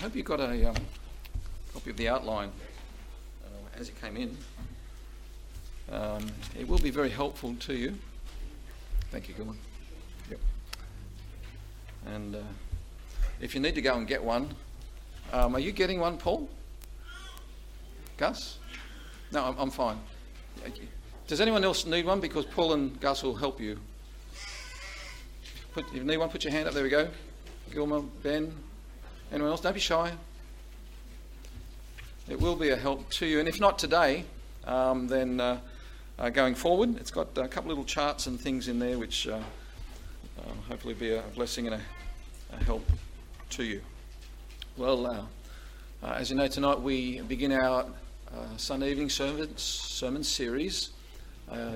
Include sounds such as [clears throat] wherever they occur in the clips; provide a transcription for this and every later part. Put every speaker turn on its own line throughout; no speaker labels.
hope you got a um, copy of the outline uh, as it came in. Um, it will be very helpful to you. Thank you, Gilman. Yep. And uh, if you need to go and get one, um, are you getting one, Paul? Gus? No, I'm, I'm fine. Does anyone else need one? Because Paul and Gus will help you. Put, if you need one, put your hand up. There we go. Gilmer, Ben, anyone else? Don't be shy. It will be a help to you. And if not today, um, then uh, uh, going forward, it's got a couple little charts and things in there which uh, uh hopefully be a blessing and a, a help to you. Well, uh, uh, as you know, tonight we begin our Sunday evening sermon, sermon series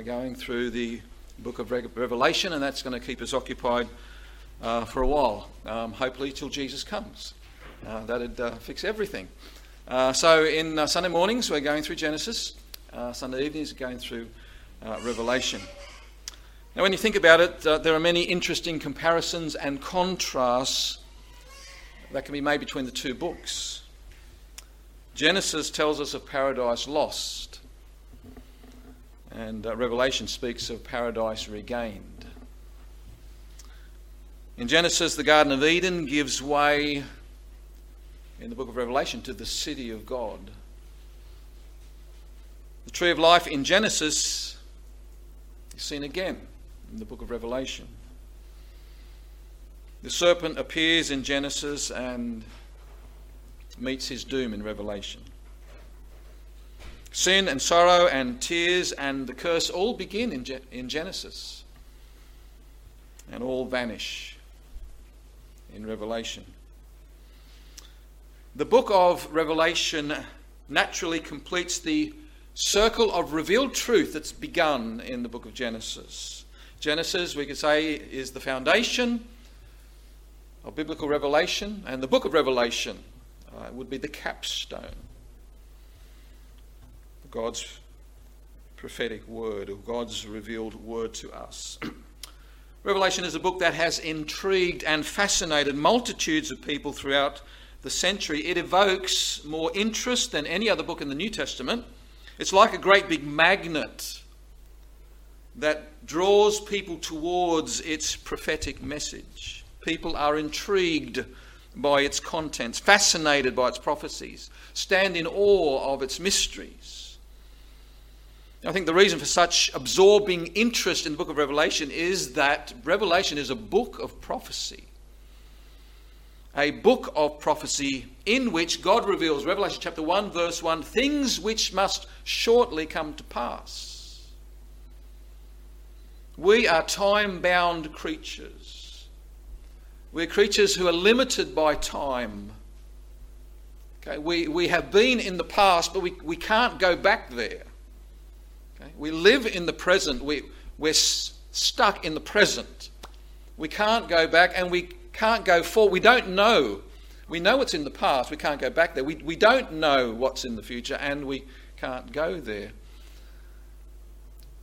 going through the book of Revelation, and that's going to keep us occupied for a while, um, hopefully till Jesus comes. Uh, that'd uh, fix everything. Uh, so in uh, Sunday mornings we're going through Genesis. Uh, Sunday evenings we're going through Revelation. Now, when you think about it, there are many interesting comparisons and contrasts that can be made between the two books. Genesis tells us of paradise lost, and Revelation speaks of paradise regained. In Genesis, the Garden of Eden gives way in the book of Revelation to the city of God. The tree of life in Genesis is seen again in the book of Revelation. The serpent appears in Genesis and meets his doom in Revelation. Sin and sorrow and tears and the curse all begin in, in Genesis and all vanish in Revelation. The book of Revelation naturally completes the circle of revealed truth that's begun in the book of Genesis. Genesis, we could say, is the foundation of biblical revelation, and the book of Revelation uh, would be the capstone. God's prophetic word, or God's revealed word to us. [clears throat] Revelation is a book that has intrigued and fascinated multitudes of people throughout the century. It evokes more interest than any other book in the New Testament. It's like a great big magnet that draws people towards its prophetic message. People are intrigued by its contents, fascinated by its prophecies, stand in awe of its mysteries. I think the reason for such absorbing interest in the book of Revelation is that Revelation is a book of prophecy. A book of prophecy in which God reveals, Revelation chapter 1, verse 1, things which must shortly come to pass. We are time bound creatures. We're creatures who are limited by time. Okay, we, we have been in the past, but we, we can't go back there. Okay? We live in the present. We, we're s- stuck in the present. We can't go back and we can't go forward. We don't know. We know what's in the past. We can't go back there. We, we don't know what's in the future and we can't go there.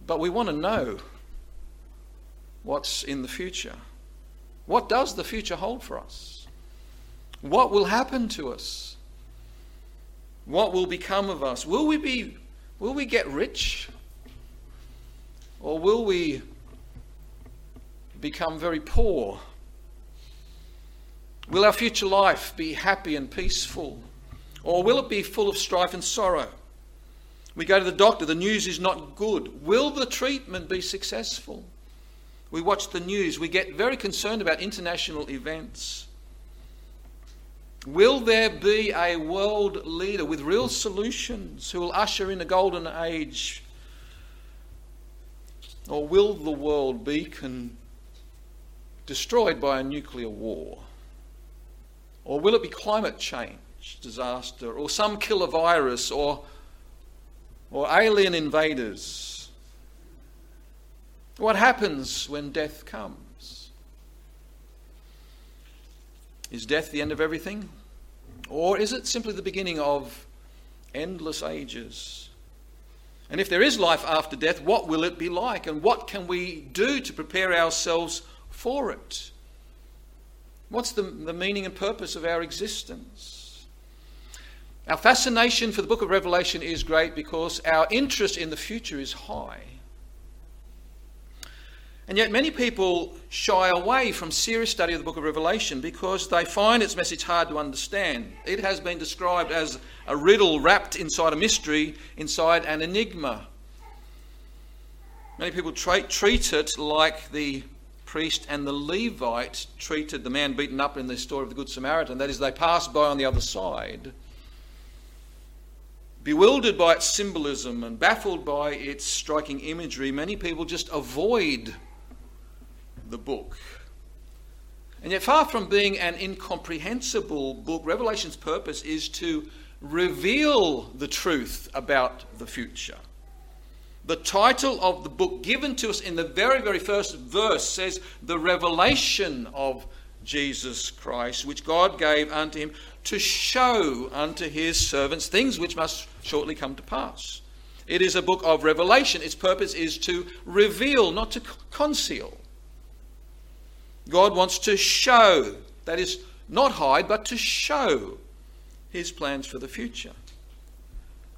But we want to know what's in the future. What does the future hold for us? What will happen to us? What will become of us? Will we be will we get rich? Or will we become very poor? Will our future life be happy and peaceful? Or will it be full of strife and sorrow? We go to the doctor, the news is not good. Will the treatment be successful? We watch the news, we get very concerned about international events. Will there be a world leader with real solutions who will usher in a golden age or will the world be con- destroyed by a nuclear war? Or will it be climate change, disaster, or some killer virus, or, or alien invaders? What happens when death comes? Is death the end of everything? Or is it simply the beginning of endless ages? And if there is life after death, what will it be like? And what can we do to prepare ourselves for it? What's the, the meaning and purpose of our existence? Our fascination for the book of Revelation is great because our interest in the future is high. And yet, many people shy away from serious study of the book of Revelation because they find its message hard to understand. It has been described as a riddle wrapped inside a mystery, inside an enigma. Many people tra- treat it like the priest and the Levite treated the man beaten up in the story of the Good Samaritan. That is, they passed by on the other side. Bewildered by its symbolism and baffled by its striking imagery, many people just avoid the book. And yet, far from being an incomprehensible book, Revelation's purpose is to reveal the truth about the future. The title of the book given to us in the very, very first verse says, The revelation of Jesus Christ, which God gave unto him to show unto his servants things which must shortly come to pass. It is a book of revelation. Its purpose is to reveal, not to conceal. God wants to show, that is, not hide, but to show his plans for the future.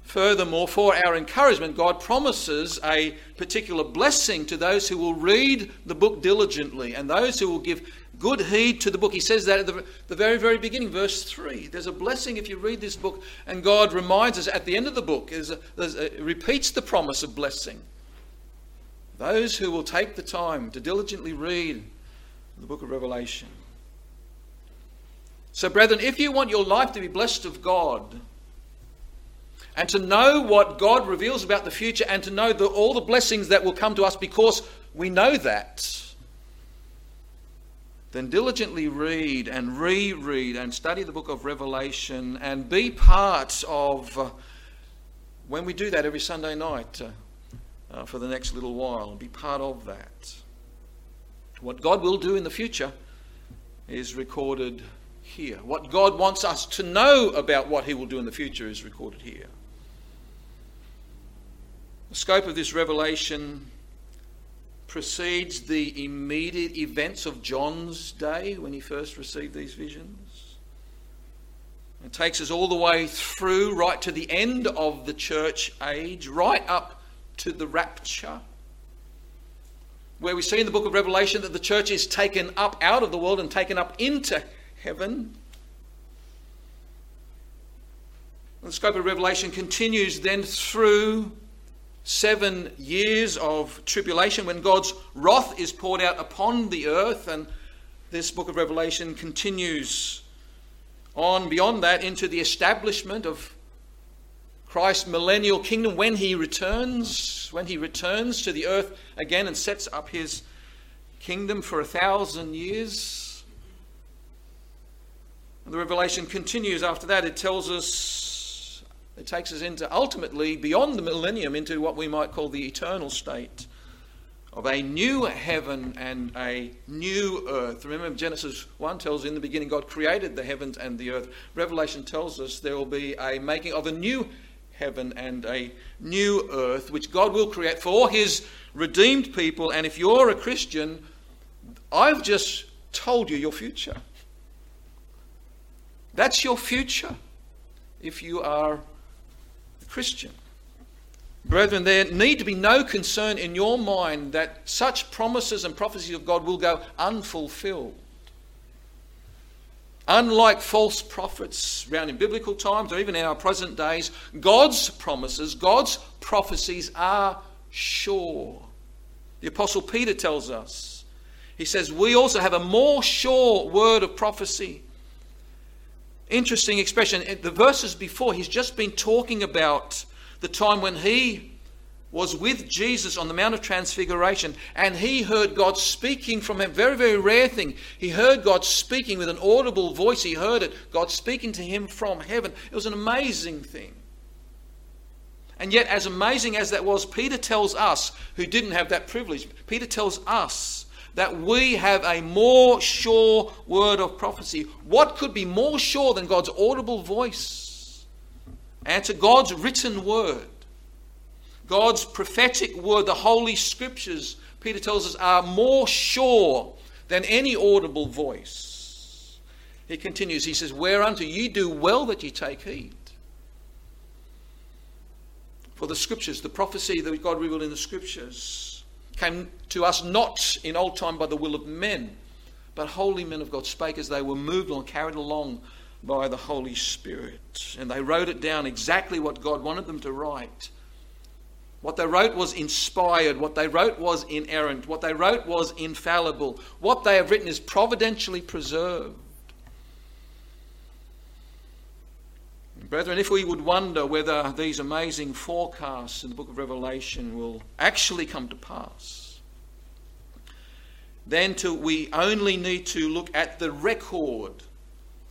Furthermore, for our encouragement, God promises a particular blessing to those who will read the book diligently and those who will give good heed to the book. He says that at the, the very, very beginning, verse 3. There's a blessing if you read this book, and God reminds us at the end of the book, is a, a, uh, repeats the promise of blessing. Those who will take the time to diligently read the book of Revelation. So, brethren, if you want your life to be blessed of God, and to know what God reveals about the future, and to know the, all the blessings that will come to us because we know that, then diligently read and reread and study the book of Revelation and be part of, uh, when we do that every Sunday night uh, uh, for the next little while, and be part of that. What God will do in the future is recorded here. What God wants us to know about what He will do in the future is recorded here. The scope of this revelation precedes the immediate events of John's day when he first received these visions. It takes us all the way through, right to the end of the church age, right up to the rapture where we see in the book of Revelation that the church is taken up out of the world and taken up into heaven. The scope of Revelation continues then through seven years of tribulation when God's wrath is poured out upon the earth, and this book of Revelation continues on beyond that into the establishment of Christ's millennial kingdom when he returns, when he returns to the earth again and sets up his kingdom for a thousand years. And the revelation continues after that. It tells us, it takes us into ultimately beyond the millennium into what we might call the eternal state of a new heaven and a new earth. Remember, Genesis 1 tells in the beginning God created the heavens and the earth. Revelation tells us there will be a making of a new heaven and a new earth, which God will create for his redeemed people. And if you're a Christian, I've just told you your future. That's your future if you are Christian. Brethren, there need to be no concern in your mind that such promises and prophecies of God will go unfulfilled. Unlike false prophets around in biblical times or even in our present days, God's promises, God's prophecies are sure. The Apostle Peter tells us, he says, We also have a more sure word of prophecy. Interesting expression. The verses before, he's just been talking about the time when he was with Jesus on the Mount of Transfiguration, and he heard God speaking from him. Very, very rare thing. He heard God speaking with an audible voice. He heard it, God speaking to him from heaven. It was an amazing thing. And yet, as amazing as that was, Peter tells us, who didn't have that privilege, Peter tells us that we have a more sure word of prophecy. What could be more sure than God's audible voice? Answer God's written word. God's prophetic word, the Holy Scriptures, Peter tells us, are more sure than any audible voice. He continues, he says, Whereunto ye do well that ye take heed. For the scriptures, the prophecy that God revealed in the scriptures, came to us not in old time by the will of men, but holy men of God spake as they were moved on, carried along by the Holy Spirit. And they wrote it down exactly what God wanted them to write. What they wrote was inspired. What they wrote was inerrant. What they wrote was infallible. What they have written is providentially preserved. Brethren, if we would wonder whether these amazing forecasts in the book of Revelation will actually come to pass, then to, we only need to look at the record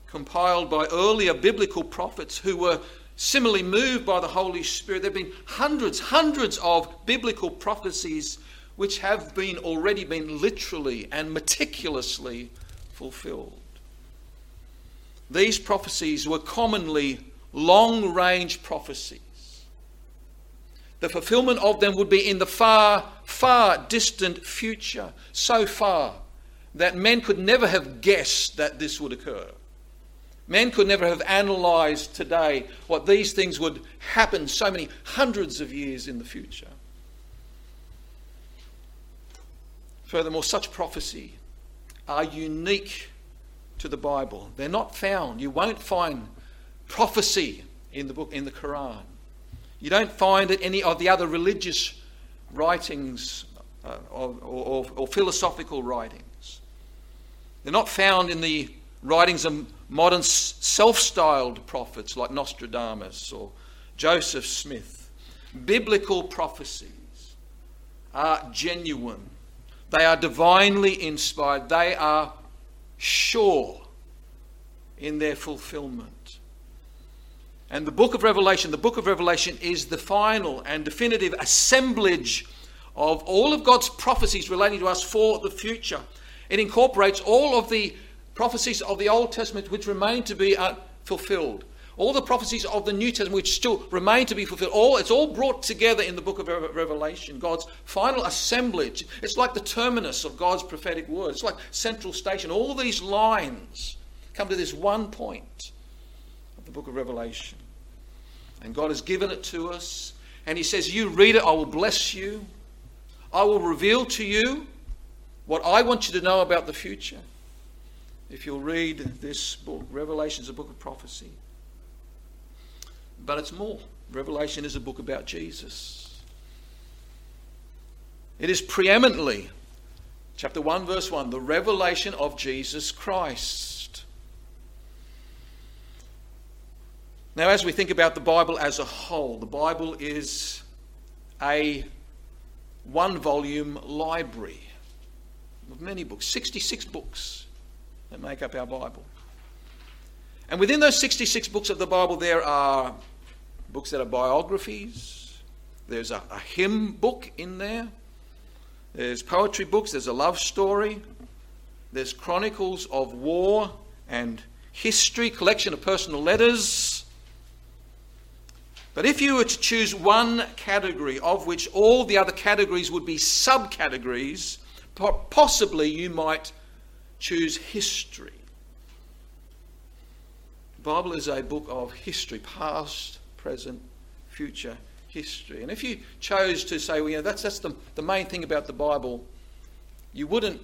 compiled by earlier biblical prophets who were similarly moved by the Holy Spirit. There have been hundreds, hundreds of biblical prophecies which have been already been literally and meticulously fulfilled. These prophecies were commonly long range prophecies. The fulfillment of them would be in the far, far distant future, so far that men could never have guessed that this would occur. Men could never have analysed today what these things would happen so many hundreds of years in the future. Furthermore, such prophecy are unique to the Bible. They're not found. You won't find prophecy in the book in the Quran. You don't find it any of the other religious writings uh, or, or, or philosophical writings. They're not found in the writings of modern self styled prophets like Nostradamus or Joseph Smith. Biblical prophecies are genuine, they are divinely inspired, they are sure in their fulfillment. And the book of Revelation, the book of Revelation is the final and definitive assemblage of all of God's prophecies relating to us for the future. It incorporates all of the prophecies of the Old Testament which remain to be uh, fulfilled. All the prophecies of the New Testament which still remain to be fulfilled. All it's all brought together in the book of Revelation. God's final assemblage. It's like the terminus of God's prophetic word. It's like central station. All these lines come to this one point of the book of Revelation. And God has given it to us. And He says, You read it, I will bless you. I will reveal to you what I want you to know about the future if you'll read this book. Revelation is a book of prophecy. But it's more. Revelation is a book about Jesus. It is preeminently, chapter 1, verse 1, the revelation of Jesus Christ. Now, as we think about the Bible as a whole, the Bible is a one volume library of many books, 66 books that make up our Bible. And within those 66 books of the Bible, there are books that are biographies, there's a, a hymn book in there, there's poetry books, there's a love story, there's chronicles of war and history, collection of personal letters. But if you were to choose one category of which all the other categories would be subcategories, possibly you might choose history. The Bible is a book of history, past, present, future history. And if you chose to say, well, you know, that's, that's the, the main thing about the Bible, you wouldn't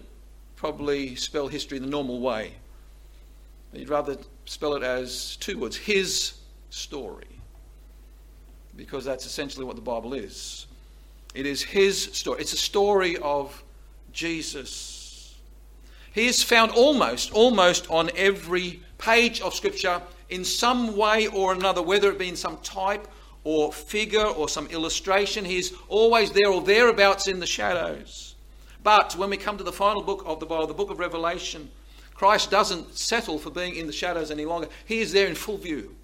probably spell history the normal way. You'd rather spell it as two words his story. Because that's essentially what the Bible is. It is his story. It's a story of Jesus he is found almost, almost on every page of Scripture in some way or another, whether it be in some type or figure or some illustration. He is always there or thereabouts in the shadows. But when we come to the final book of the Bible, the book of Revelation, Christ doesn't settle for being in the shadows any longer. He is there in full view.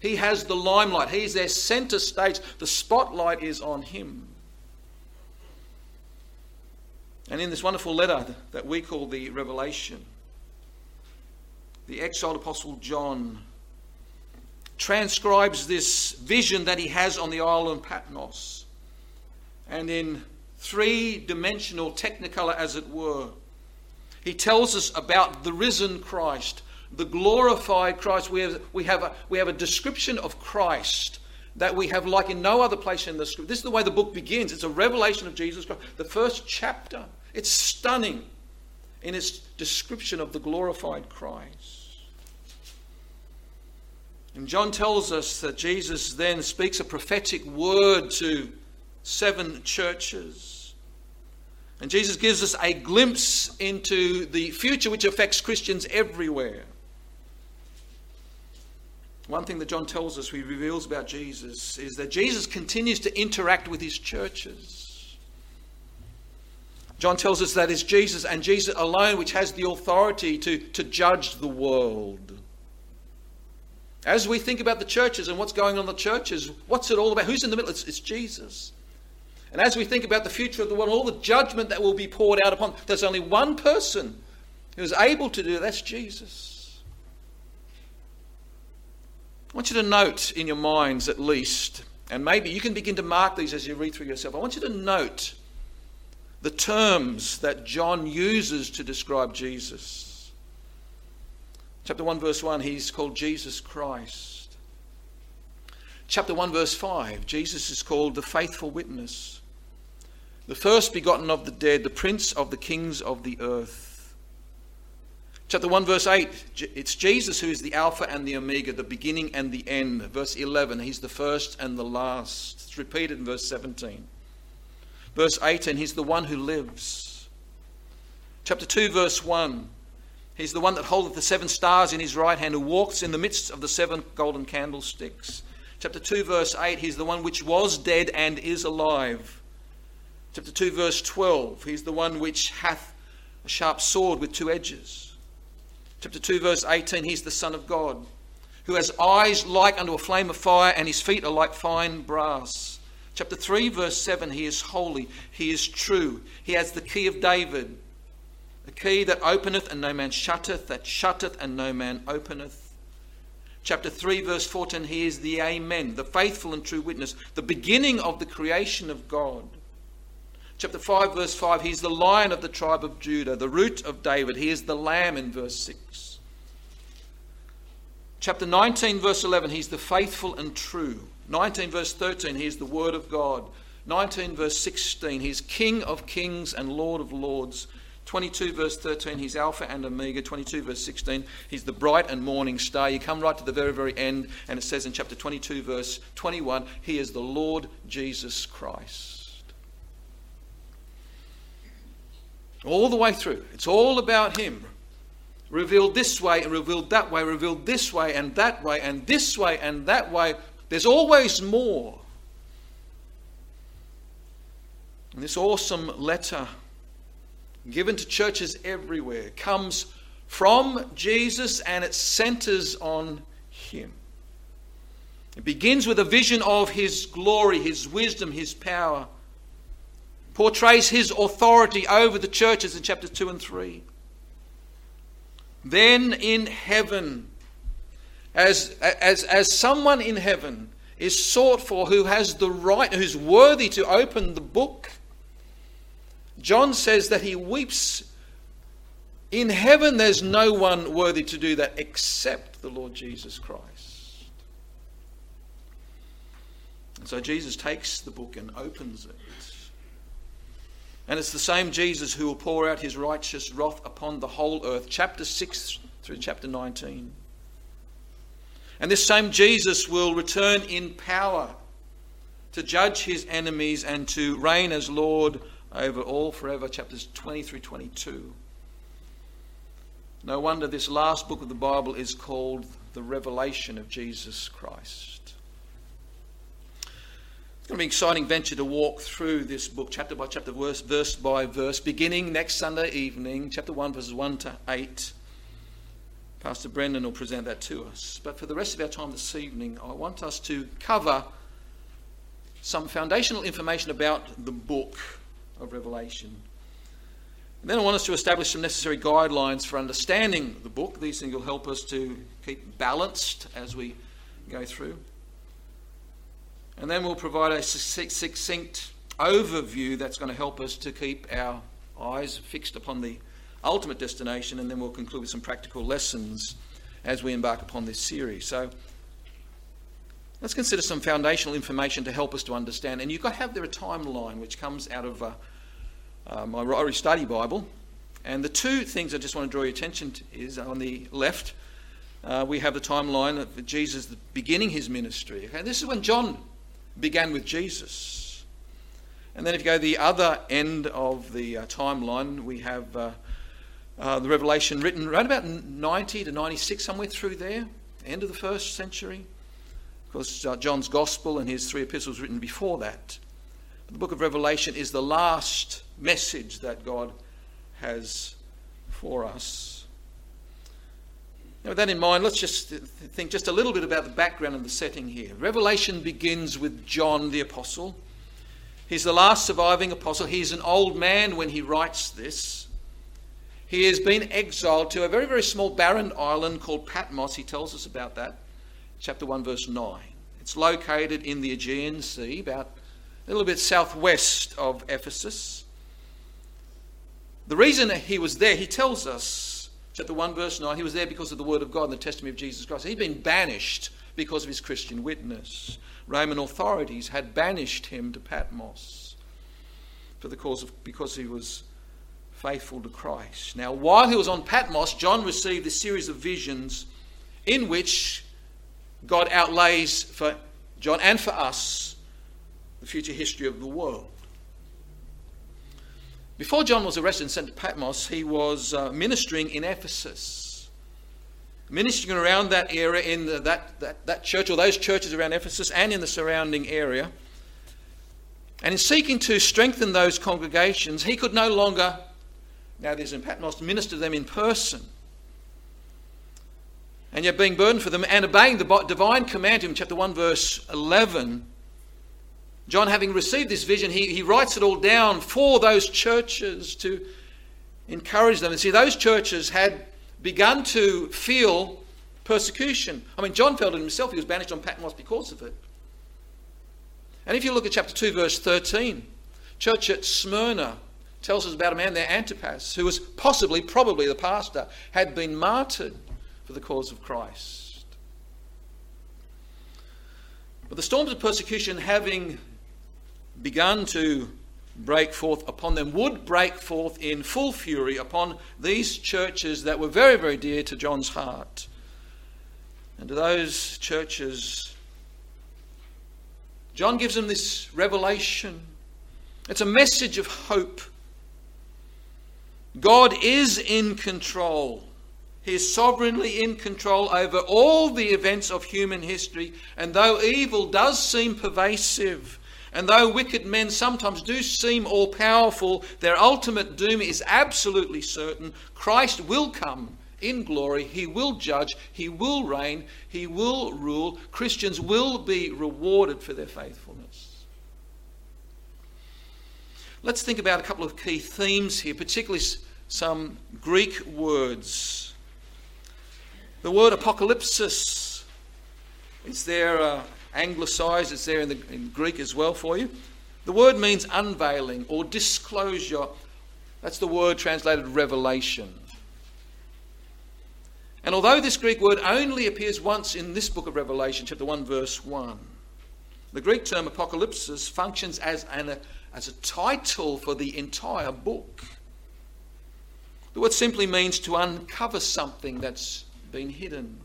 He has the limelight. He is there center stage. The spotlight is on him. And in this wonderful letter that we call the Revelation, the exiled apostle John transcribes this vision that he has on the island of Patmos. And in three dimensional technicolor, as it were, he tells us about the risen Christ, the glorified Christ. We have, we have, a, we have a description of Christ that we have like in no other place in the scripture. This is the way the book begins. It's a revelation of Jesus Christ. The first chapter. It's stunning in its description of the glorified Christ. And John tells us that Jesus then speaks a prophetic word to seven churches. And Jesus gives us a glimpse into the future which affects Christians everywhere. One thing that John tells us, he reveals about Jesus, is that Jesus continues to interact with his churches. John tells us that it's Jesus and Jesus alone which has the authority to, to judge the world. As we think about the churches and what's going on in the churches, what's it all about? Who's in the middle? It's, it's Jesus. And as we think about the future of the world, all the judgment that will be poured out upon, there's only one person who's able to do it. That's Jesus. I want you to note in your minds at least, and maybe you can begin to mark these as you read through yourself. I want you to note the terms that John uses to describe Jesus. Chapter 1, verse 1, he's called Jesus Christ. Chapter 1, verse 5, Jesus is called the faithful witness, the first begotten of the dead, the prince of the kings of the earth. Chapter 1, verse 8, it's Jesus who is the Alpha and the Omega, the beginning and the end. Verse 11, he's the first and the last. It's repeated in verse 17. Verse 18, he's the one who lives. Chapter 2, verse 1, he's the one that holdeth the seven stars in his right hand, who walks in the midst of the seven golden candlesticks. Chapter 2, verse 8, he's the one which was dead and is alive. Chapter 2, verse 12, he's the one which hath a sharp sword with two edges. Chapter 2, verse 18 He's the Son of God, who has eyes like unto a flame of fire, and his feet are like fine brass. Chapter 3, verse 7 He is holy, He is true, He has the key of David, the key that openeth and no man shutteth, that shutteth and no man openeth. Chapter 3, verse 14 He is the Amen, the faithful and true witness, the beginning of the creation of God. Chapter 5, verse 5, he's the lion of the tribe of Judah, the root of David. He is the lamb in verse 6. Chapter 19, verse 11, he's the faithful and true. 19, verse 13, he's the word of God. 19, verse 16, he's King of kings and Lord of lords. 22, verse 13, he's Alpha and Omega. 22, verse 16, he's the bright and morning star. You come right to the very, very end, and it says in chapter 22, verse 21, he is the Lord Jesus Christ. All the way through. It's all about Him. Revealed this way and revealed that way, revealed this way and that way and this way and that way. There's always more. And this awesome letter given to churches everywhere comes from Jesus and it centers on Him. It begins with a vision of His glory, His wisdom, His power portrays his authority over the churches in chapters 2 and 3. Then in heaven, as, as, as someone in heaven is sought for who has the right, who's worthy to open the book, John says that he weeps. In heaven, there's no one worthy to do that except the Lord Jesus Christ. And so Jesus takes the book and opens it. And it's the same Jesus who will pour out his righteous wrath upon the whole earth. Chapter 6 through chapter 19. And this same Jesus will return in power to judge his enemies and to reign as Lord over all forever. Chapters 20 through 22. No wonder this last book of the Bible is called the Revelation of Jesus Christ. It's going to be an exciting venture to walk through this book, chapter by chapter, verse, verse by verse, beginning next Sunday evening, chapter 1, verses 1 to 8. Pastor Brendan will present that to us. But for the rest of our time this evening, I want us to cover some foundational information about the book of Revelation. And then I want us to establish some necessary guidelines for understanding the book. These things will help us to keep balanced as we go through. And then we'll provide a succinct overview that's going to help us to keep our eyes fixed upon the ultimate destination, and then we'll conclude with some practical lessons as we embark upon this series. So Let's consider some foundational information to help us to understand. And you've got to have there a timeline which comes out of uh, uh, my Ryrie Study Bible. And the two things I just want to draw your attention to is on the left, uh, we have the timeline of Jesus beginning his ministry. Okay, this is when John began with Jesus. And then if you go the other end of the uh, timeline, we have uh, uh, the Revelation written around about 90 to 96, somewhere through there, end of the first century. Of course, uh, John's Gospel and his three epistles written before that. But the book of Revelation is the last message that God has for us. Now, with that in mind, let's just think just a little bit about the background and the setting here. Revelation begins with John the Apostle. He's the last surviving apostle. He's an old man when he writes this. He has been exiled to a very, very small barren island called Patmos. He tells us about that, chapter 1, verse 9. It's located in the Aegean Sea, about a little bit southwest of Ephesus. The reason he was there, he tells us, chapter 1, verse 9, he was there because of the word of God and the testimony of Jesus Christ. He'd been banished because of his Christian witness. Roman authorities had banished him to Patmos for the cause of because he was faithful to Christ. Now, while he was on Patmos, John received a series of visions in which God outlays for John and for us the future history of the world. Before John was arrested and sent to Patmos, he was uh, ministering in Ephesus. Ministering around that area in the, that, that, that church or those churches around Ephesus and in the surrounding area. And in seeking to strengthen those congregations, he could no longer now there's in Patmos, minister to them in person. And yet being burdened for them and obeying the divine command in chapter 1, verse 11. John, having received this vision, he, he writes it all down for those churches to encourage them. And see, those churches had begun to feel persecution. I mean, John felt it himself. He was banished on Patmos because of it. And if you look at chapter 2, verse 13, church at Smyrna, tells us about a man there, Antipas, who was possibly, probably the pastor, had been martyred for the cause of Christ. But the storms of persecution, having begun to break forth upon them, would break forth in full fury upon these churches that were very, very dear to John's heart. And to those churches, John gives them this revelation. It's a message of hope God is in control. He is sovereignly in control over all the events of human history. And though evil does seem pervasive, and though wicked men sometimes do seem all powerful, their ultimate doom is absolutely certain. Christ will come in glory. He will judge. He will reign. He will rule. Christians will be rewarded for their faithfulness. Let's think about a couple of key themes here, particularly some Greek words. The word apocalypsis, is there uh, anglicized, it's there in, the, in Greek as well for you. The word means unveiling or disclosure. That's the word translated revelation. And although this Greek word only appears once in this book of Revelation, chapter 1, verse 1, the Greek term apocalypsis functions as, an, as a title for the entire book. The word simply means to uncover something that's been hidden.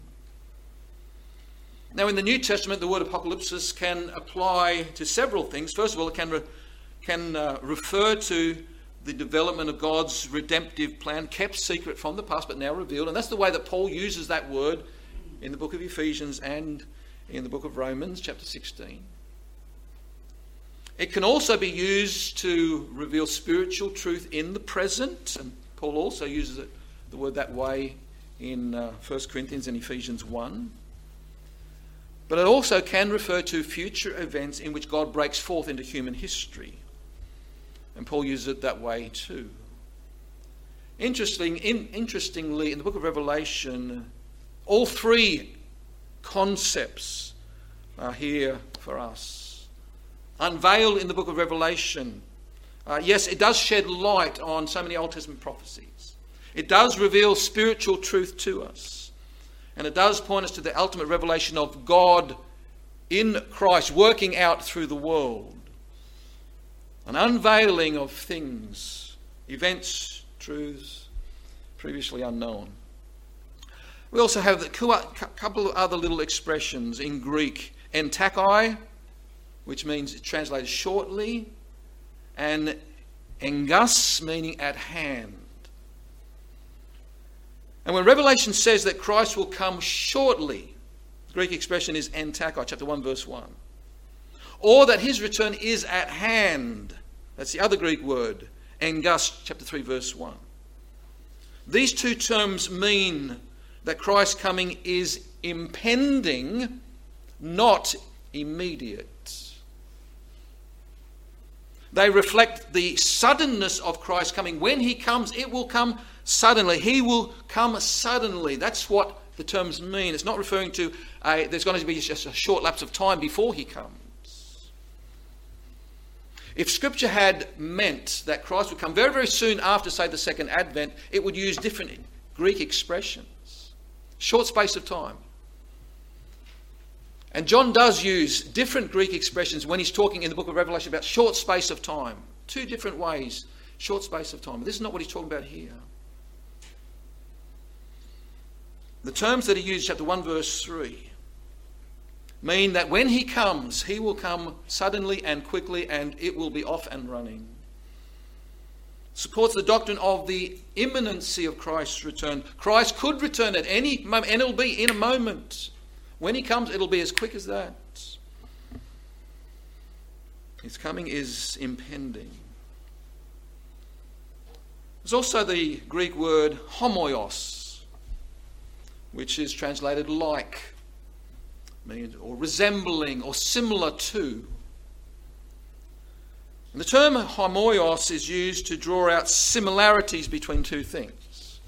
Now, in the New Testament, the word apocalypsis can apply to several things. First of all, it can, re- can uh, refer to the development of God's redemptive plan, kept secret from the past but now revealed. And that's the way that Paul uses that word in the book of Ephesians and in the book of Romans, chapter 16. It can also be used to reveal spiritual truth in the present, and Paul also uses it, the word that way in uh, 1 Corinthians and Ephesians 1. But it also can refer to future events in which God breaks forth into human history. And Paul uses it that way too. Interesting, in, interestingly, in the book of Revelation, all three concepts are here for us. Unveiled in the book of Revelation uh, yes, it does shed light on so many Old Testament prophecies. It does reveal spiritual truth to us. And it does point us to the ultimate revelation of God in Christ working out through the world. An unveiling of things, events, truths previously unknown. We also have a couple of other little expressions in Greek entakoi, which means translated shortly, and engus, meaning at hand. And when Revelation says that Christ will come shortly, the Greek expression is entakoi, chapter 1, verse 1. Or that his return is at hand. That's the other Greek word, engus, chapter 3, verse 1. These two terms mean that Christ's coming is impending, not immediate. They reflect the suddenness of Christ's coming. When he comes, it will come suddenly. He will come suddenly. That's what the terms mean. It's not referring to a, there's going to be just a short lapse of time before he comes. If Scripture had meant that Christ would come very, very soon after, say, the second advent, it would use different Greek expressions. Short space of time. And John does use different Greek expressions when he's talking in the book of Revelation about short space of time. Two different ways, short space of time. This is not what he's talking about here. The terms that he used, chapter 1, verse 3, mean that when he comes, he will come suddenly and quickly and it will be off and running. Supports the doctrine of the imminency of Christ's return. Christ could return at any moment, and it'll be in a moment. When he comes, it'll be as quick as that. His coming is impending. There's also the Greek word homoios, which is translated like, or resembling, or similar to. And the term homoios is used to draw out similarities between two things.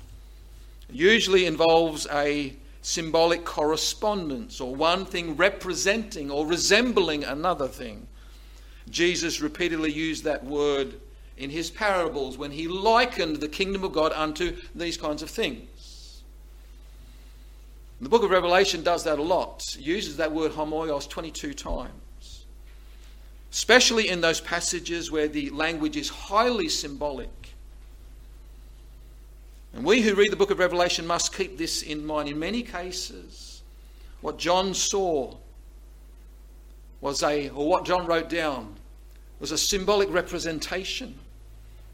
It usually involves a symbolic correspondence or one thing representing or resembling another thing. Jesus repeatedly used that word in his parables when he likened the kingdom of God unto these kinds of things. The book of Revelation does that a lot, it uses that word homoios 22 times, especially in those passages where the language is highly symbolic and we who read the book of Revelation must keep this in mind. In many cases, what John saw was a, or what John wrote down, was a symbolic representation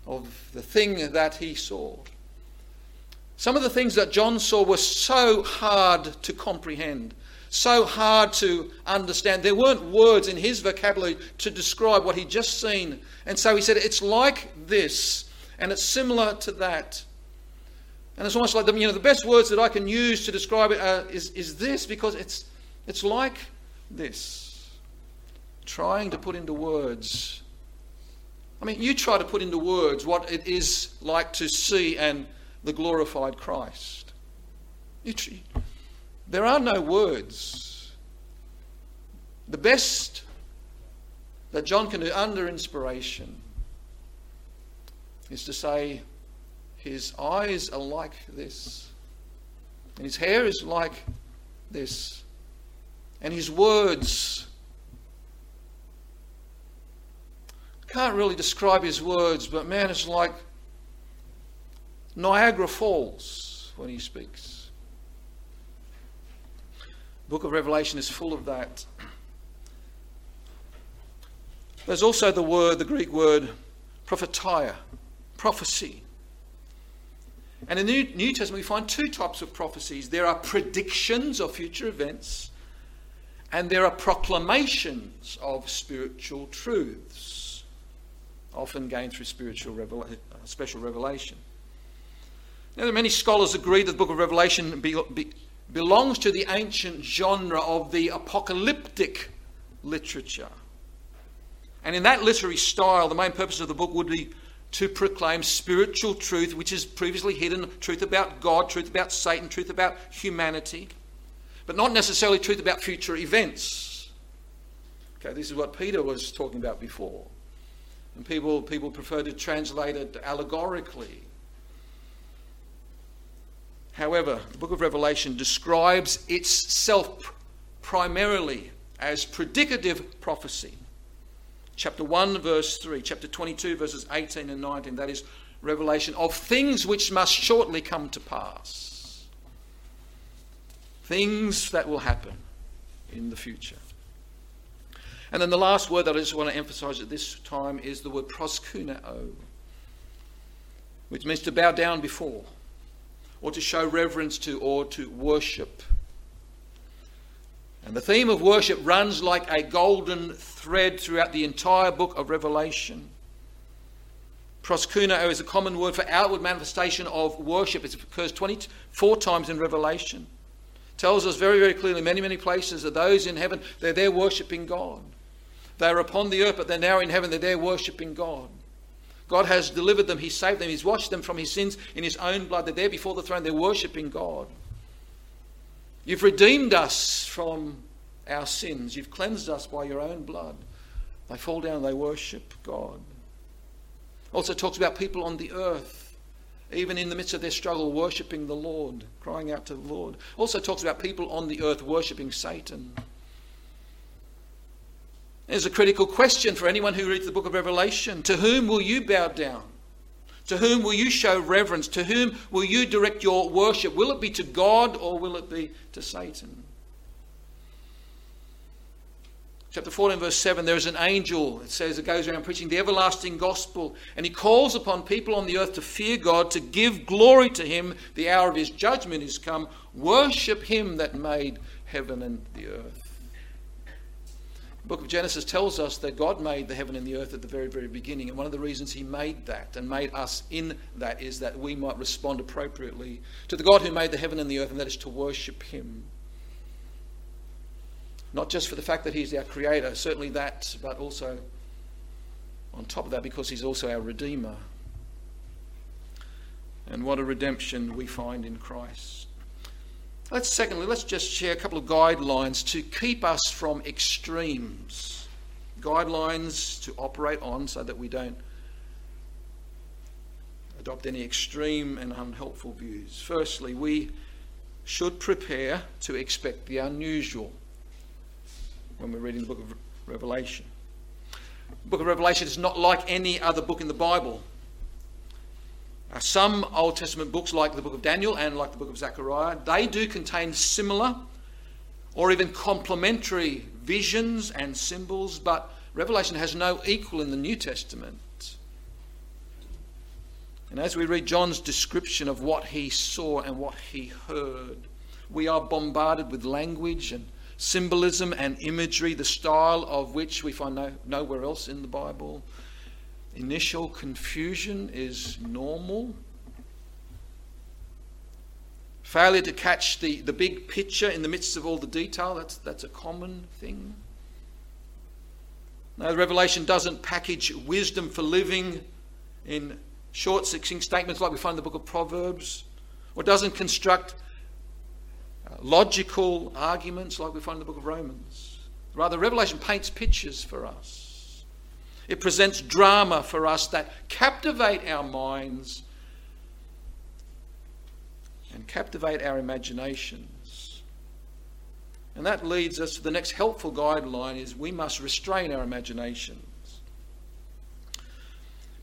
of the thing that he saw. Some of the things that John saw were so hard to comprehend, so hard to understand. There weren't words in his vocabulary to describe what he'd just seen. And so he said, It's like this, and it's similar to that. And it's almost like the, you know, the best words that I can use to describe it uh, is, is this because it's, it's like this. Trying to put into words. I mean, you try to put into words what it is like to see and the glorified Christ. There are no words. The best that John can do under inspiration is to say, his eyes are like this, and his hair is like this, and his words. Can't really describe his words, but man, it's like Niagara Falls when he speaks. The book of Revelation is full of that. There's also the word, the Greek word prophetia, prophecy. And in the New Testament, we find two types of prophecies there are predictions of future events, and there are proclamations of spiritual truths, often gained through spiritual revela- uh, special revelation. Now, many scholars agree that the book of Revelation be, be, belongs to the ancient genre of the apocalyptic literature. And in that literary style, the main purpose of the book would be to proclaim spiritual truth, which is previously hidden truth about God, truth about Satan, truth about humanity, but not necessarily truth about future events. Okay, this is what Peter was talking about before. And people, people prefer to translate it allegorically. However, the book of Revelation describes itself primarily as predictive prophecy. Chapter 1, verse 3, chapter 22, verses 18 and 19, that is revelation of things which must shortly come to pass. Things that will happen in the future. And then the last word that I just want to emphasize at this time is the word proskuneo, which means to bow down before, or to show reverence to, or to worship. And the theme of worship runs like a golden thread throughout the entire book of Revelation. Proskuneo is a common word for outward manifestation of worship. It occurs 24 times in Revelation. It tells us very, very clearly, many, many places, that those in heaven, they're there worshipping God. They're upon the earth, but they're now in heaven. They're there worshipping God. God has delivered them. He saved them. He's washed them from his sins in his own blood. They're there before the throne. They're worshipping God. You've redeemed us from our sins. You've cleansed us by your own blood. They fall down they worship God. Also talks about people on the earth, even in the midst of their struggle, worshipping the Lord, crying out to the Lord. Also talks about people on the earth worshipping Satan. There's a critical question for anyone who reads the book of Revelation. To whom will you bow down? To whom will you show reverence? To whom will you direct your worship? Will it be to God or will it be to Satan? Chapter 14, verse 7, there is an angel, it says, it goes around preaching the everlasting gospel, and he calls upon people on the earth to fear God, to give glory to him. The hour of his judgment is come. Worship him that made heaven and the earth. The book of Genesis tells us that God made the heaven and the earth at the very, very beginning. And one of the reasons He made that and made us in that is that we might respond appropriately to the God who made the heaven and the earth, and that is to worship Him. Not just for the fact that He's our Creator, certainly that, but also on top of that because He's also our Redeemer. And what a redemption we find in Christ. Let's secondly, let's just share a couple of guidelines to keep us from extremes. Guidelines to operate on so that we don't adopt any extreme and unhelpful views. Firstly, we should prepare to expect the unusual when we're reading the book of Revelation. The book of Revelation is not like any other book in the Bible. Uh, some Old Testament books, like the book of Daniel and like the book of Zechariah, they do contain similar or even complementary visions and symbols, but Revelation has no equal in the New Testament. And as we read John's description of what he saw and what he heard, we are bombarded with language and symbolism and imagery, the style of which we find no, nowhere else in the Bible. Initial confusion is normal. Failure to catch the, the big picture in the midst of all the detail, that's, that's a common thing. Now, Revelation doesn't package wisdom for living in short, succinct statements like we find in the book of Proverbs, or doesn't construct uh, logical arguments like we find in the book of Romans. Rather, Revelation paints pictures for us. It presents drama for us that captivate our minds and captivate our imaginations. And that leads us to the next helpful guideline is we must restrain our imaginations.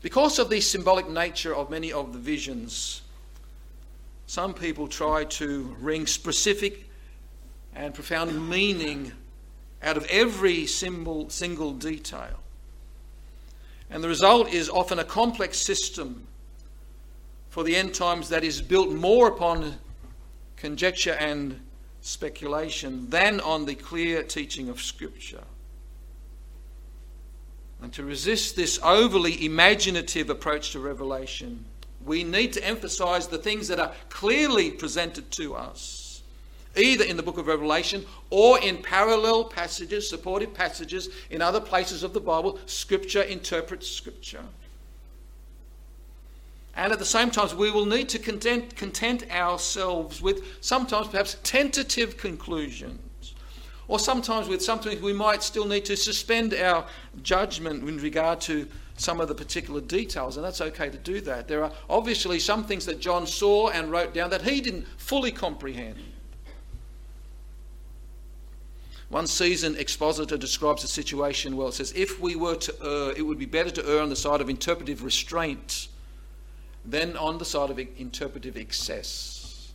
Because of the symbolic nature of many of the visions, some people try to wring specific and profound meaning out of every symbol, single detail. And the result is often a complex system for the end times that is built more upon conjecture and speculation than on the clear teaching of Scripture. And to resist this overly imaginative approach to revelation, we need to emphasize the things that are clearly presented to us either in the book of Revelation or in parallel passages, supportive passages in other places of the Bible. Scripture interprets Scripture. And at the same time, we will need to content, content ourselves with sometimes perhaps tentative conclusions. Or sometimes with something we might still need to suspend our judgment in regard to some of the particular details, and that's okay to do that. There are obviously some things that John saw and wrote down that he didn't fully comprehend. One seasoned expositor describes the situation well. It says, If we were to err, it would be better to err on the side of interpretive restraint than on the side of interpretive excess.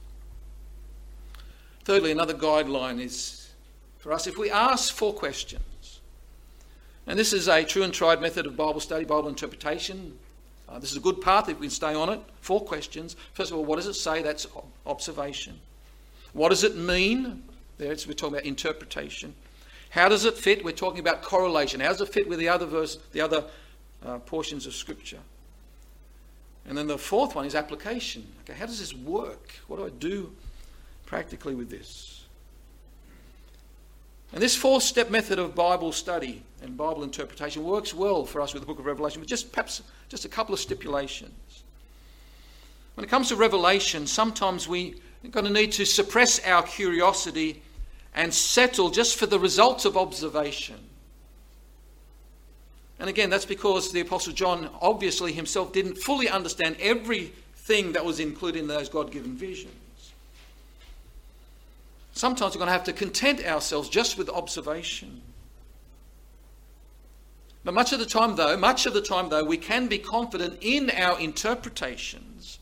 Thirdly, another guideline is for us if we ask four questions, and this is a true and tried method of Bible study, Bible interpretation. Uh, this is a good path if we can stay on it. Four questions. First of all, what does it say? That's observation. What does it mean? There, we're talking about interpretation. How does it fit? We're talking about correlation. How does it fit with the other verse, the other uh, portions of Scripture? And then the fourth one is application. Okay, how does this work? What do I do practically with this? And this four step method of Bible study and Bible interpretation works well for us with the book of Revelation, with just perhaps just a couple of stipulations. When it comes to Revelation, sometimes we are going to need to suppress our curiosity and settle just for the results of observation. And again, that's because the Apostle John obviously himself didn't fully understand everything that was included in those God given visions. Sometimes we're going to have to content ourselves just with observation. But much of the time, though, much of the time, though, we can be confident in our interpretations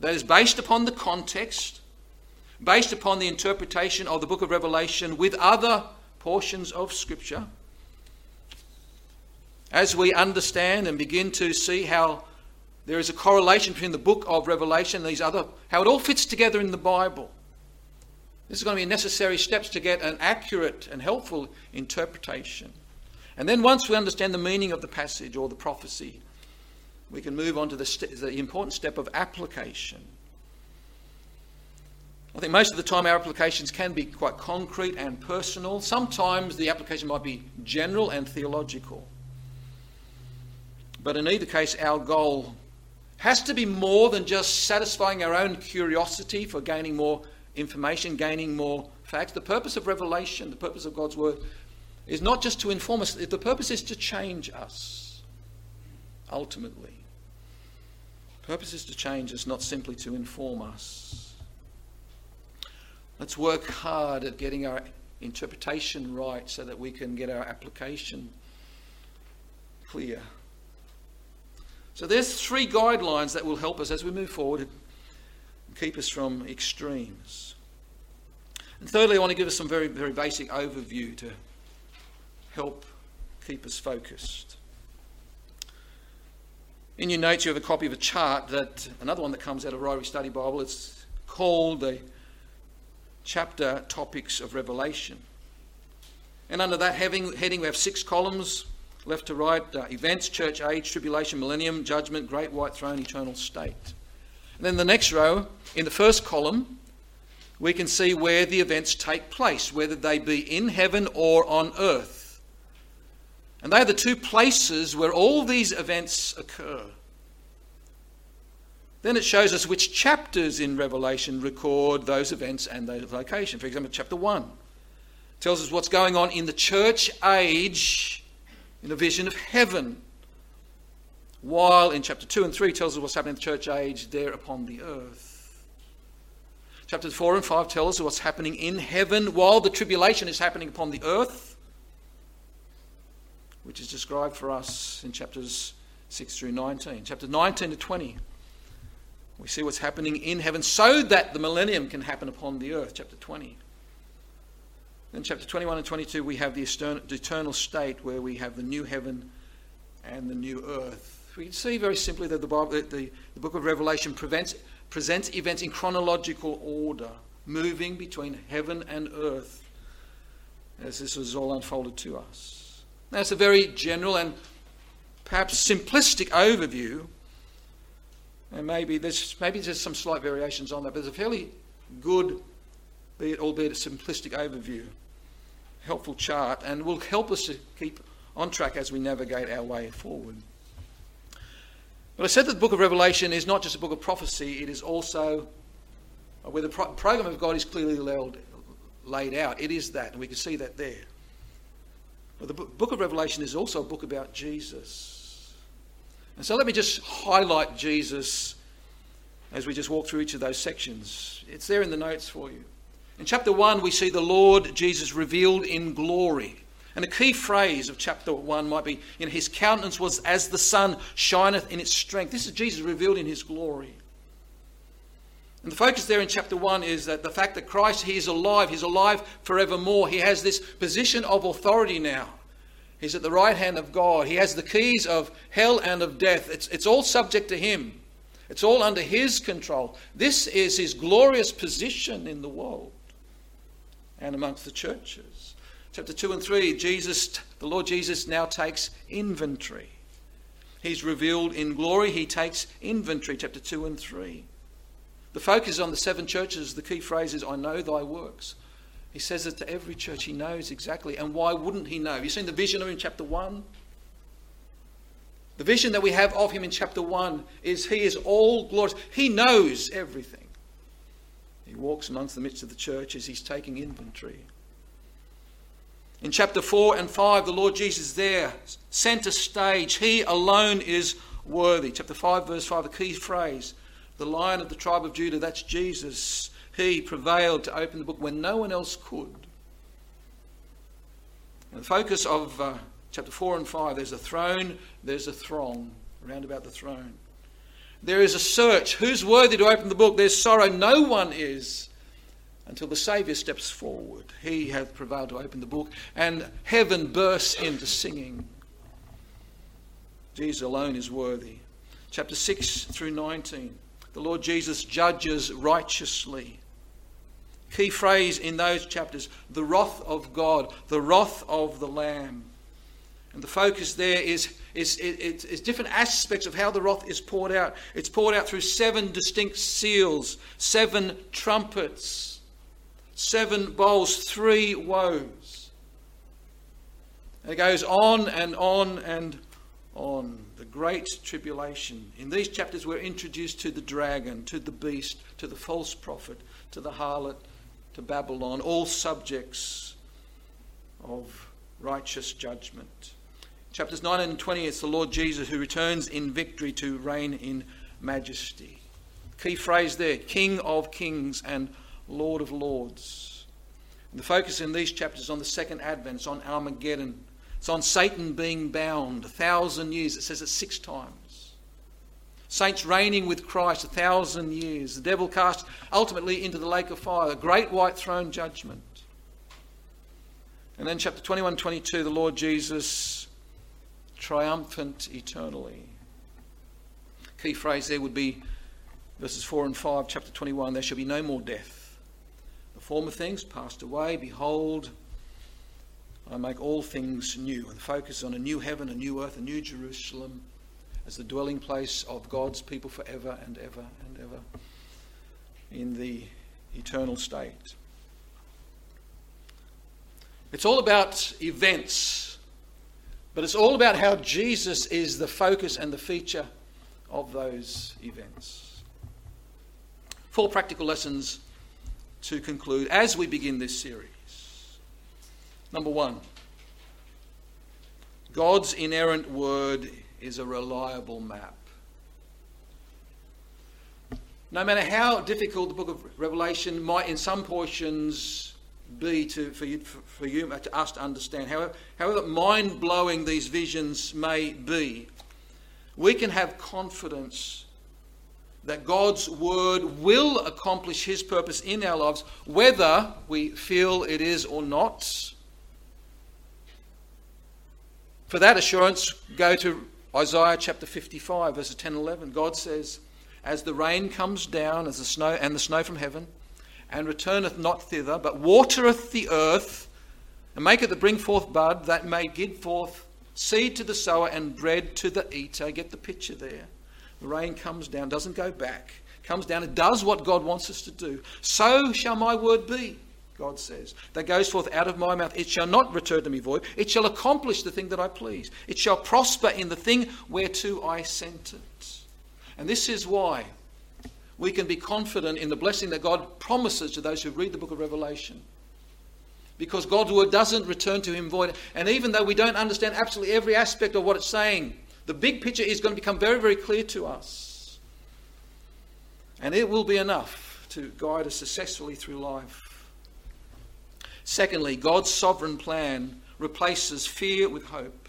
that is based upon the context, based upon the interpretation of the book of Revelation with other portions of Scripture. As we understand and begin to see how there is a correlation between the book of Revelation and these other, how it all fits together in the Bible. This is going to be necessary steps to get an accurate and helpful interpretation. And then once we understand the meaning of the passage or the prophecy, we can move on to the, st- the important step of application. I think most of the time our applications can be quite concrete and personal. Sometimes the application might be general and theological. But in either case, our goal has to be more than just satisfying our own curiosity for gaining more information, gaining more facts. The purpose of revelation, the purpose of God's word, is not just to inform us, the purpose is to change us, ultimately. The purpose is to change us, not simply to inform us. Let's work hard at getting our interpretation right so that we can get our application clear. So there's three guidelines that will help us as we move forward and keep us from extremes. And thirdly, I want to give us some very, very basic overview to help keep us focused. In your notes, you have a copy of a chart that another one that comes out of Ryrie Study Bible. It's called the chapter topics of Revelation. And under that heading, we have six columns, left to right uh, events, church age, tribulation, millennium, judgment, great white throne, eternal state. And then the next row, in the first column, we can see where the events take place, whether they be in heaven or on earth. And they are the two places where all these events occur. Then it shows us which chapters in Revelation record those events and those locations. For example, chapter 1 tells us what's going on in the church age in a vision of heaven. While in chapter 2 and 3 tells us what's happening in the church age there upon the earth. Chapters 4 and 5 tell us what's happening in heaven while the tribulation is happening upon the earth which is described for us in chapters 6 through 19. Chapters 19 to 20, we see what's happening in heaven so that the millennium can happen upon the earth, chapter 20. Then, chapter 21 and 22, we have the eternal state where we have the new heaven and the new earth. We can see very simply that the, Bible, the, the book of Revelation prevents, presents events in chronological order, moving between heaven and earth as this is all unfolded to us. That's a very general and perhaps simplistic overview. And maybe there's maybe there's some slight variations on that, but it's a fairly good, be it albeit a simplistic overview, helpful chart, and will help us to keep on track as we navigate our way forward. But I said that the book of Revelation is not just a book of prophecy, it is also where the program of God is clearly laid out. It is that, and we can see that there. But the book of Revelation is also a book about Jesus. And so let me just highlight Jesus as we just walk through each of those sections. It's there in the notes for you. In chapter 1, we see the Lord Jesus revealed in glory. And a key phrase of chapter 1 might be, you know, his countenance was as the sun shineth in its strength. This is Jesus revealed in his glory. And the focus there in chapter 1 is that the fact that Christ, he is alive, he's alive forevermore. He has this position of authority now. He's at the right hand of God. He has the keys of hell and of death. It's, it's all subject to him, it's all under his control. This is his glorious position in the world and amongst the churches. Chapter 2 and 3, Jesus, the Lord Jesus now takes inventory. He's revealed in glory, he takes inventory, chapter 2 and 3. The focus on the seven churches, the key phrase is, I know thy works. He says it to every church. He knows exactly. And why wouldn't he know? Have you seen the vision of him in chapter 1? The vision that we have of him in chapter 1 is he is all glorious. He knows everything. He walks amongst the midst of the church as he's taking inventory. In chapter 4 and 5, the Lord Jesus there, center stage. He alone is worthy. Chapter 5, verse 5, the key phrase the lion of the tribe of Judah, that's Jesus. He prevailed to open the book when no one else could. And the focus of uh, chapter 4 and 5 there's a throne, there's a throng around about the throne. There is a search. Who's worthy to open the book? There's sorrow. No one is until the Saviour steps forward. He hath prevailed to open the book, and heaven bursts into singing. Jesus alone is worthy. Chapter 6 through 19. The Lord Jesus judges righteously. Key phrase in those chapters the wrath of God, the wrath of the Lamb. And the focus there is, is, is, is, different aspects of how the wrath is poured out. It's poured out through seven distinct seals, seven trumpets, seven bowls, three woes. And it goes on and on and on the great tribulation. In these chapters, we're introduced to the dragon, to the beast, to the false prophet, to the harlot, to Babylon, all subjects of righteous judgment. Chapters 9 and 20, it's the Lord Jesus who returns in victory to reign in majesty. Key phrase there King of kings and Lord of lords. And the focus in these chapters on the second advent, it's on Armageddon it's on Satan being bound a thousand years. It says it six times. Saints reigning with Christ a thousand years. The devil cast ultimately into the lake of fire. The great white throne judgment. And then chapter 21 22, the Lord Jesus triumphant eternally. Key phrase there would be verses 4 and 5, chapter 21 there shall be no more death. The former things passed away. Behold, I make all things new and the focus on a new heaven, a new earth, a new Jerusalem as the dwelling place of God's people forever and ever and ever in the eternal state. It's all about events, but it's all about how Jesus is the focus and the feature of those events. Four practical lessons to conclude as we begin this series. Number one, God's inerrant word is a reliable map. No matter how difficult the book of Revelation might, in some portions, be to, for, you, for you, to us to understand, however, however mind blowing these visions may be, we can have confidence that God's word will accomplish his purpose in our lives, whether we feel it is or not. For that assurance, go to Isaiah chapter 55, verses 10 and 11. God says, As the rain comes down, as the snow and the snow from heaven, and returneth not thither, but watereth the earth, and maketh it bring forth bud, that may give forth seed to the sower and bread to the eater. Get the picture there. The rain comes down, doesn't go back, comes down, it does what God wants us to do. So shall my word be. God says, that goes forth out of my mouth. It shall not return to me void. It shall accomplish the thing that I please. It shall prosper in the thing whereto I sent it. And this is why we can be confident in the blessing that God promises to those who read the book of Revelation. Because God's word doesn't return to him void. And even though we don't understand absolutely every aspect of what it's saying, the big picture is going to become very, very clear to us. And it will be enough to guide us successfully through life. Secondly, God's sovereign plan replaces fear with hope.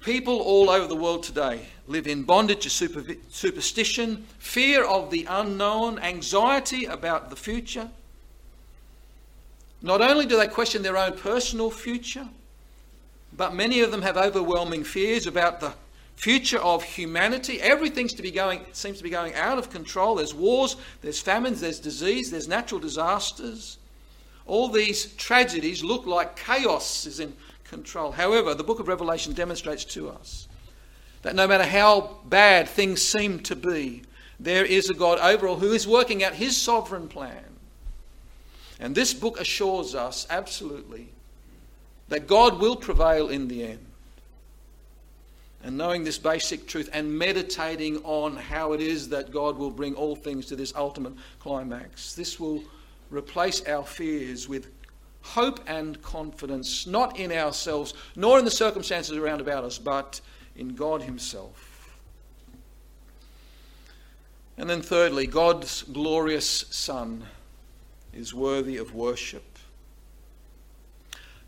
People all over the world today live in bondage to super, superstition, fear of the unknown, anxiety about the future. Not only do they question their own personal future, but many of them have overwhelming fears about the future of humanity. Everything to be going, seems to be going out of control. There's wars, there's famines, there's disease, there's natural disasters. All these tragedies look like chaos is in control. However, the book of Revelation demonstrates to us that no matter how bad things seem to be, there is a God overall who is working out his sovereign plan. And this book assures us absolutely that God will prevail in the end. And knowing this basic truth and meditating on how it is that God will bring all things to this ultimate climax, this will replace our fears with hope and confidence, not in ourselves, nor in the circumstances around about us, but in God Himself. And then, thirdly, God's glorious Son is worthy of worship.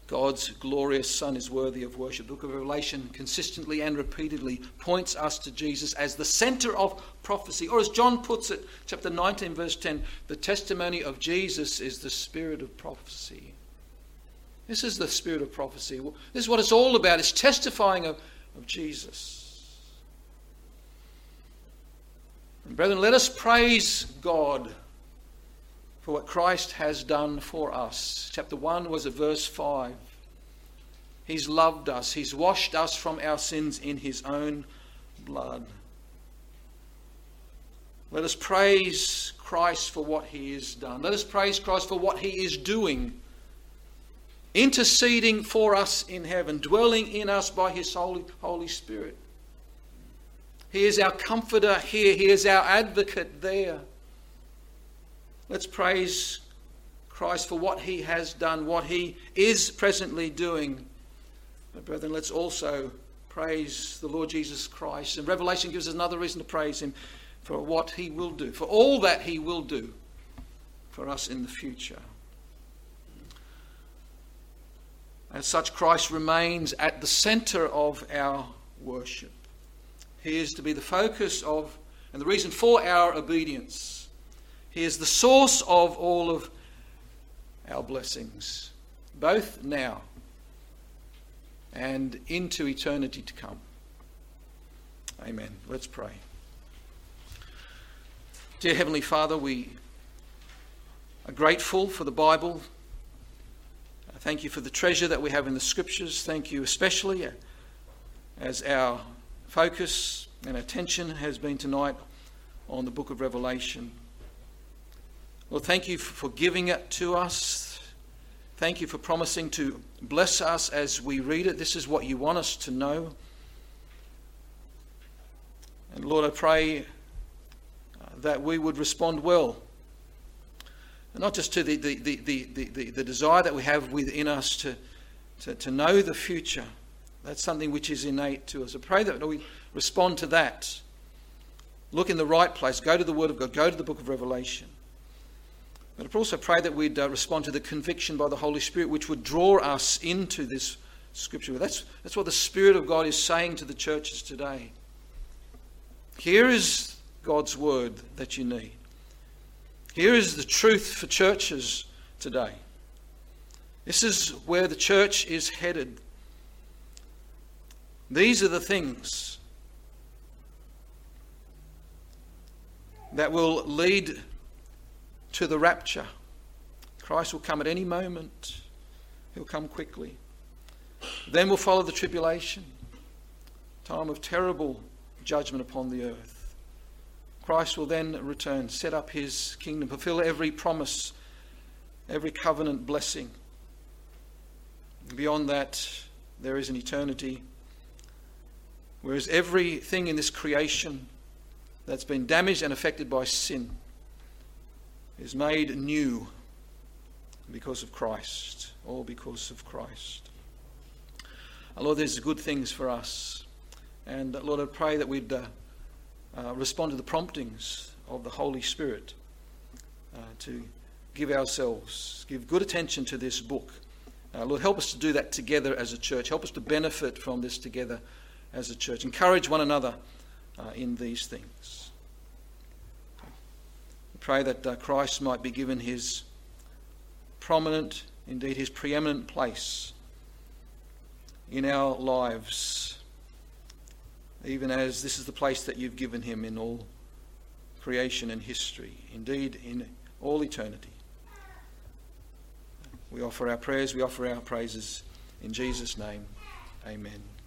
God's glorious Son is worthy of worship. The book of Revelation consistently and repeatedly points us to Jesus as the center of prophecy. Or as John puts it, chapter 19, verse 10, the testimony of Jesus is the spirit of prophecy. This is the spirit of prophecy. This is what it's all about. It's testifying of, of Jesus. And brethren, let us praise God for what Christ has done for us. Chapter 1 was at verse 5. He's loved us, He's washed us from our sins in His own blood. Let us praise Christ for what He has done. Let us praise Christ for what He is doing, interceding for us in heaven, dwelling in us by His Holy, Holy Spirit. He is our comforter here, He is our advocate there. Let's praise Christ for what he has done, what he is presently doing. But, brethren, let's also praise the Lord Jesus Christ. And Revelation gives us another reason to praise him for what he will do, for all that he will do for us in the future. As such, Christ remains at the center of our worship. He is to be the focus of and the reason for our obedience. He is the source of all of our blessings, both now and into eternity to come. Amen. Let's pray. Dear Heavenly Father, we are grateful for the Bible. Thank you for the treasure that we have in the Scriptures. Thank you especially uh, as our focus and attention has been tonight on the book of Revelation. Lord, thank you for giving it to us. Thank you for promising to bless us as we read it. This is what you want us to know. And Lord, I pray uh, that we would respond well. And not just to the, the, the, the, the, the desire that we have within us to, to, to know the future. That's something which is innate to us. I pray that we respond to that. Look in the right place. Go to the Word of God. Go to the book of Revelation. But I also pray that we'd uh, respond to the conviction by the Holy Spirit, which would draw us into this scripture. That's, that's what the Spirit of God is saying to the churches today. Here is God's word that you need. Here is the truth for churches today. This is where the church is headed. These are the things that will lead to the rapture. Christ will come at any moment, He'll come quickly. Then will follow the tribulation, time of terrible judgment upon the earth. Christ will then return, set up His kingdom, fulfill every promise, every covenant blessing. Beyond that, there is an eternity. Whereas everything in this creation that's been damaged and affected by sin is made new because of Christ, all because of Christ. Lord, there's good things for us. And uh, Lord, I pray that we'd uh, uh, respond to the promptings of the Holy Spirit uh, to give ourselves, give good attention to this book. Uh, Lord, help us to do that together as a church. Help us to benefit from this together as a church. Encourage one another uh, in these things. Pray that uh, Christ might be given his prominent, indeed his preeminent place in our lives, even as this is the place that you've given him in all creation and history, indeed in all eternity. We offer our prayers, we offer our praises in Jesus' name. Amen.